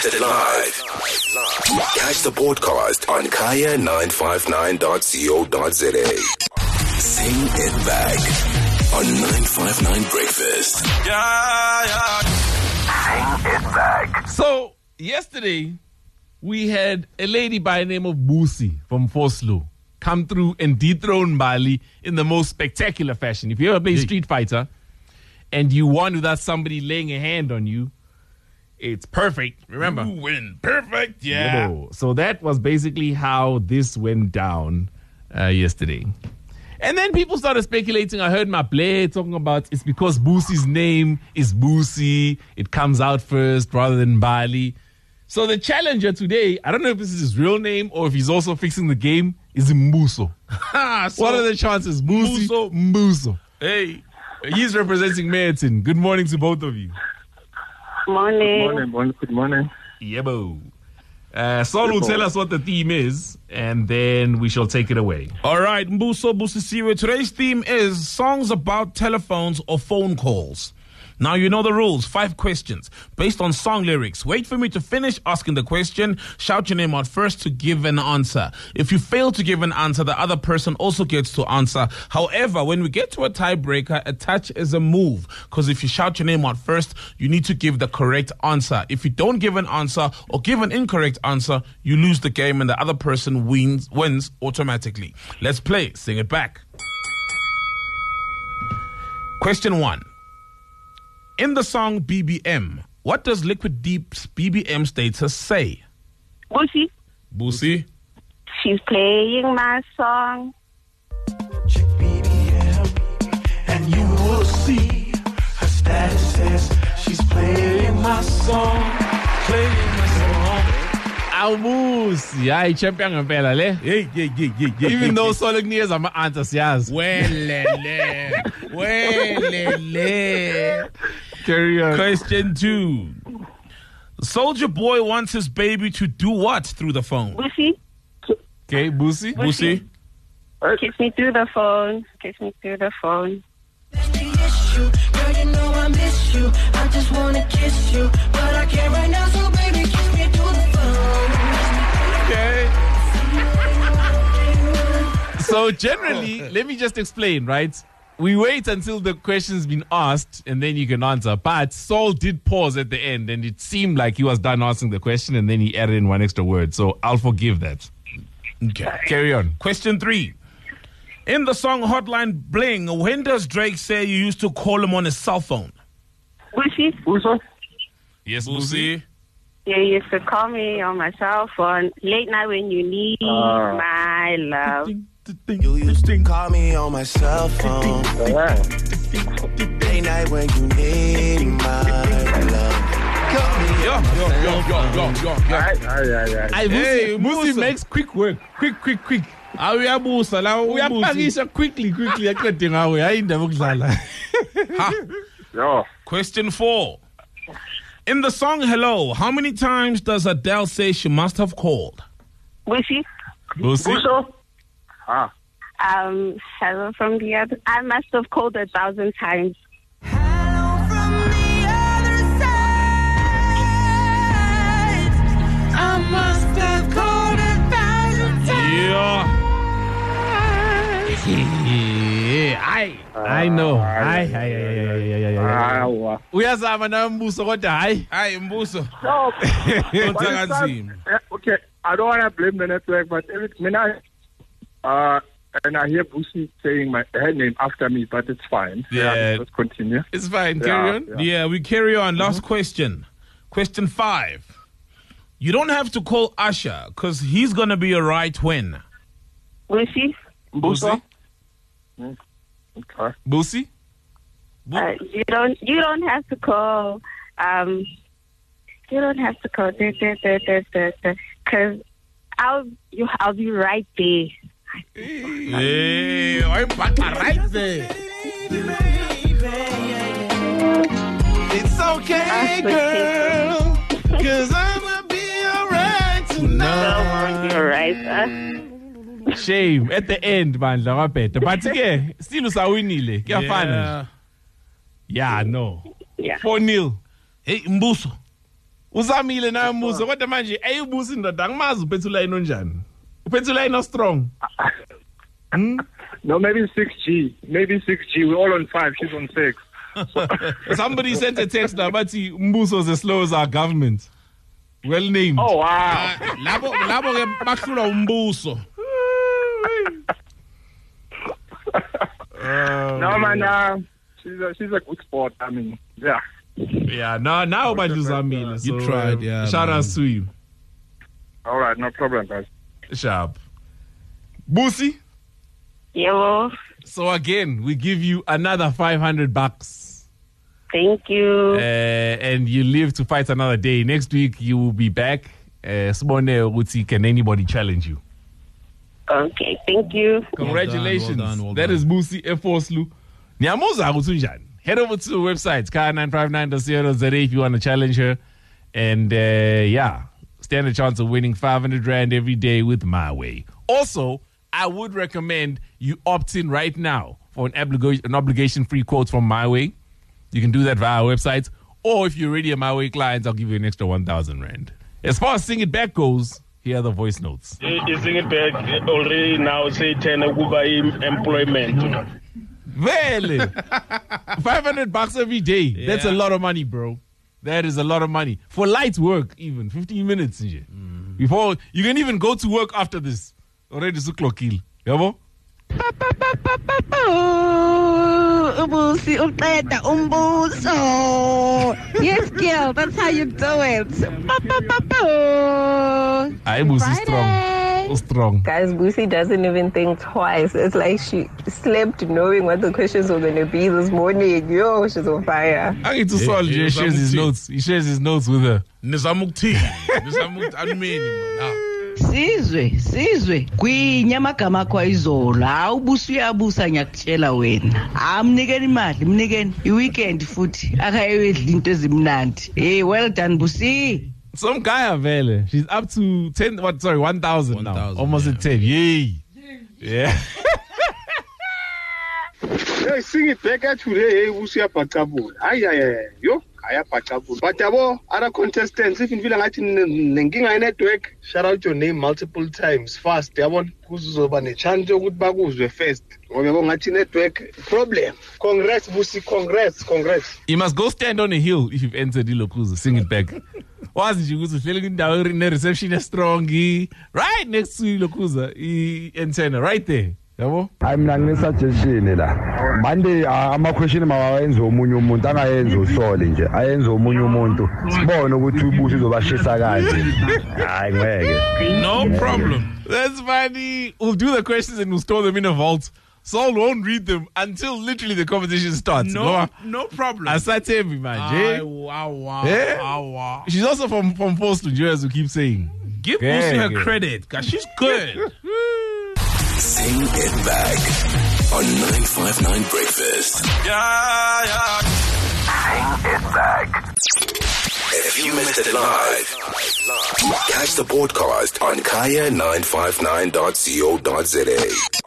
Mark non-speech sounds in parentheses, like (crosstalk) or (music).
Broadcasted live. Catch the broadcast on kaya959.co.za. Sing it back on 959 Breakfast. Yeah, yeah. Sing it back. So yesterday we had a lady by the name of Busi from Foslo come through and dethrone Bali in the most spectacular fashion. If you ever play Street Fighter and you won without somebody laying a hand on you, it's perfect. Remember? You win. Perfect. Yeah. So that was basically how this went down uh, yesterday. And then people started speculating. I heard my Blair talking about it's because Boosie's name is Boosie. It comes out first rather than Bali. So the challenger today, I don't know if this is his real name or if he's also fixing the game, is Mbuso. (laughs) So, what are the chances? Boosie, Mbuso. Mbuso. hey, He's representing Merton. Good morning to both of you. Good morning. Morning, morning, good morning. Yebo. Uh, Saul will tell us what the theme is, and then we shall take it away. All right, Mbuso Busisiwe. Today's theme is songs about telephones or phone calls. Now you know the rules. Five questions based on song lyrics. Wait for me to finish asking the question. Shout your name out first to give an answer. If you fail to give an answer, the other person also gets to answer. However, when we get to a tiebreaker, a touch is a move. Because if you shout your name out first, you need to give the correct answer. If you don't give an answer or give an incorrect answer, you lose the game and the other person wins wins automatically. Let's play. Sing it back. Question one. In the song BBM, what does Liquideep's BBM status say? Bushi, Boosie? she's playing my song. Check BBM, and you will see her status says she's playing my song, playing my song. Awubusi, hayi champion ngempela le. Hey, yeah, yeah, yeah, yeah. Even though Sologniers ama answers siyazi. Welele. Welele. (laughs) Carry on. Question two. Soulja Boy wants his baby to do what through the phone? Bushi, Okay, Boosie. Boosie? kiss me through the phone. Kiss me through the phone. That's girl. You know I miss you. I just wanna kiss you, but I can't right now. So baby, kiss me through the phone. Okay. So generally, let me just explain, right? We wait until the question's been asked and then you can answer. But Saul did pause at the end and it seemed like he was done answering the question and then he added in one extra word. So I'll forgive that. Okay. Carry on. Question three. In the song Hotline Bling, when does Drake say you used to call him on his cell phone? Bushi, Uso? Yes, Boosie? you used to call me on my cell phone late night when you need Ah. my love. You used to call me on my cell phone, Yeah. late night when you need my love. Yo, yo, yo, yo, yo, yo, yo. Aye, aye, aye, aye. I, Hey, Musi, Musi makes quick work. Quick, quick, quick. Awuyabusa la ubusi. uyapakisha quickly quickly aqede ngawe hayi indaba yokudlala Ha. Yo. Question four. In the song Hello, how many times does Adele say she must have called? Bushi, Boosie? Uso? Ah. um, hello from the other. I must have called a thousand times. Yeah. Yeah, I I know. Hayi hayi hayi hayi hayi hayi. Awa. Uyazama na mbuso kodwa hayi. Hayi Mbuso. No. (laughs) Konta kanzima. Eh, okay, I don't want to blame the network, but every, when I, uh, and I hear Busi saying my her name after me, but it's fine. Yeah. let's continue. It's fine. Carry Yeah, on. yeah. Yeah, we carry on. Last question. Question five. You don't have to call Usher because he's going to be a right when. Bushi, Buso? Okay. Boosie? uh, you don't you don't have to call. Um, you don't have to call. Because I'll you I'll be right there. Back right there. It's okay, girl. Cause I'ma be alright tonight. You're right. Uh, Shame. At the end, bandla kwabheda. But ke, still usawinile. Kuyafana. Yeah. Yeah, no. yeah. 4 nil. Hey, Mbuso. uzamile naye umbuzo kodwa manje ayibusi ndoda angimazi uphethe ulayini onjani uphethe ulayini ostrong No, maybe 6G. Maybe 6G. We're all on 5. She's on 6. (laughs) somebody sent a text now bathi umbuso is as slow as our government well named Oh, wow. Labo labo ke bahlulwa umbuso (laughs) no, man. Uh, she's, a, she's a good sport. I mean, yeah. yeah now now manje uzamile so You tried, yeah, shout man. out to you All right. No problem, guys. Sharp busi Yellow. so again we give you another 500 bucks Thank you. uh, and you live to fight another day. Next week you will be back. Uh, Sibone ukuthi, can anybody challenge you? Okay, thank you. Congratulations. well done, well That done. is Busi Efoslu. Nyamuza ukuthi? Head over to the website kaya959.co.za if you want to challenge her. And uh, yeah, stand a chance of winning 500 Rand every day with My Way. Also, I would recommend you opt in right now for an, obliga- an obligation free quote from My Way. You can do that via our website. Or if you're already a My Way client, I'll give you an extra 1,000 Rand. As far as Sing It Back goes, here are the voice notes. ising it back already now say 10 kuba employment Really? (laughs) 500 bucks every day. That's a lot of money, bro. That is a lot of money. For light work, even 15 minutes. nje. Before you can even go to work after this. Already suklokile. Yabo? Ubusi uqeda umbuso. Yes, girl, that's how you do it. I was strong. So strong. Guys, Lucy doesn't even think twice. It's like she slept knowing what the questions were going to be this morning. Yo, she's on fire. I need to solve. eh, He shares his Zamuthi. notes. He shares his notes with her. nizama ukuthini nizama ukuthi animeni man Ah. Sizwe, sizwe. Gwinya amagama akho ayizolo. Hawu ubusi uyabusa ngiyakutshela wena. Amnikeni imali, mnikeni iweekend futhi. Akayedla into ezimnandi. Hey, well done Busi. Some guy Vele. She's up to 10, what, sorry, 1,000 now. 1,000, Almost yeah. at 10. Yay. Yeah. Hey, sing it back at today. Hey, Usia Pachabul. Ay, ay, ay. Yo, Aya Pachabul. But yabo, other contestants, if you feel like nenkinga network, shout out your name multiple times fast. Yabo, kuzoba nechance yokuthi bakuzwe first. Ngoba yabo ngathi network problem. Congrats Busi, congrats, congrats. You must go stand on a hill if you've entered Ilokuza. Sing it back. Wazi nje ukuthi uhlele indawo ne-reception estrong right next to Ilokuza i-antenna right there yabo? Hayi mina ngine-suggestion la. Manje ah, ama-question mawayenze omunye umuntu angayenzi usole nje ayenze omunye umuntu sibone ukuthi ubuso izobashisa kanje. Hayi ngeke. No problem. That's funny. We'll do the questions and we'll store them in a vault. Saul won't read them until literally the competition starts no Ngoba no problem asathembi manje Ay, wow wow Eh? wow wow she's also from from Post Boston as we keep saying give Yeah, Lucy her yeah. credit cause she's good (laughs) Sing it back on 959 Breakfast. Yeah, yeah. Sing it back. If you missed it live, catch the podcast on kaya959.co.za.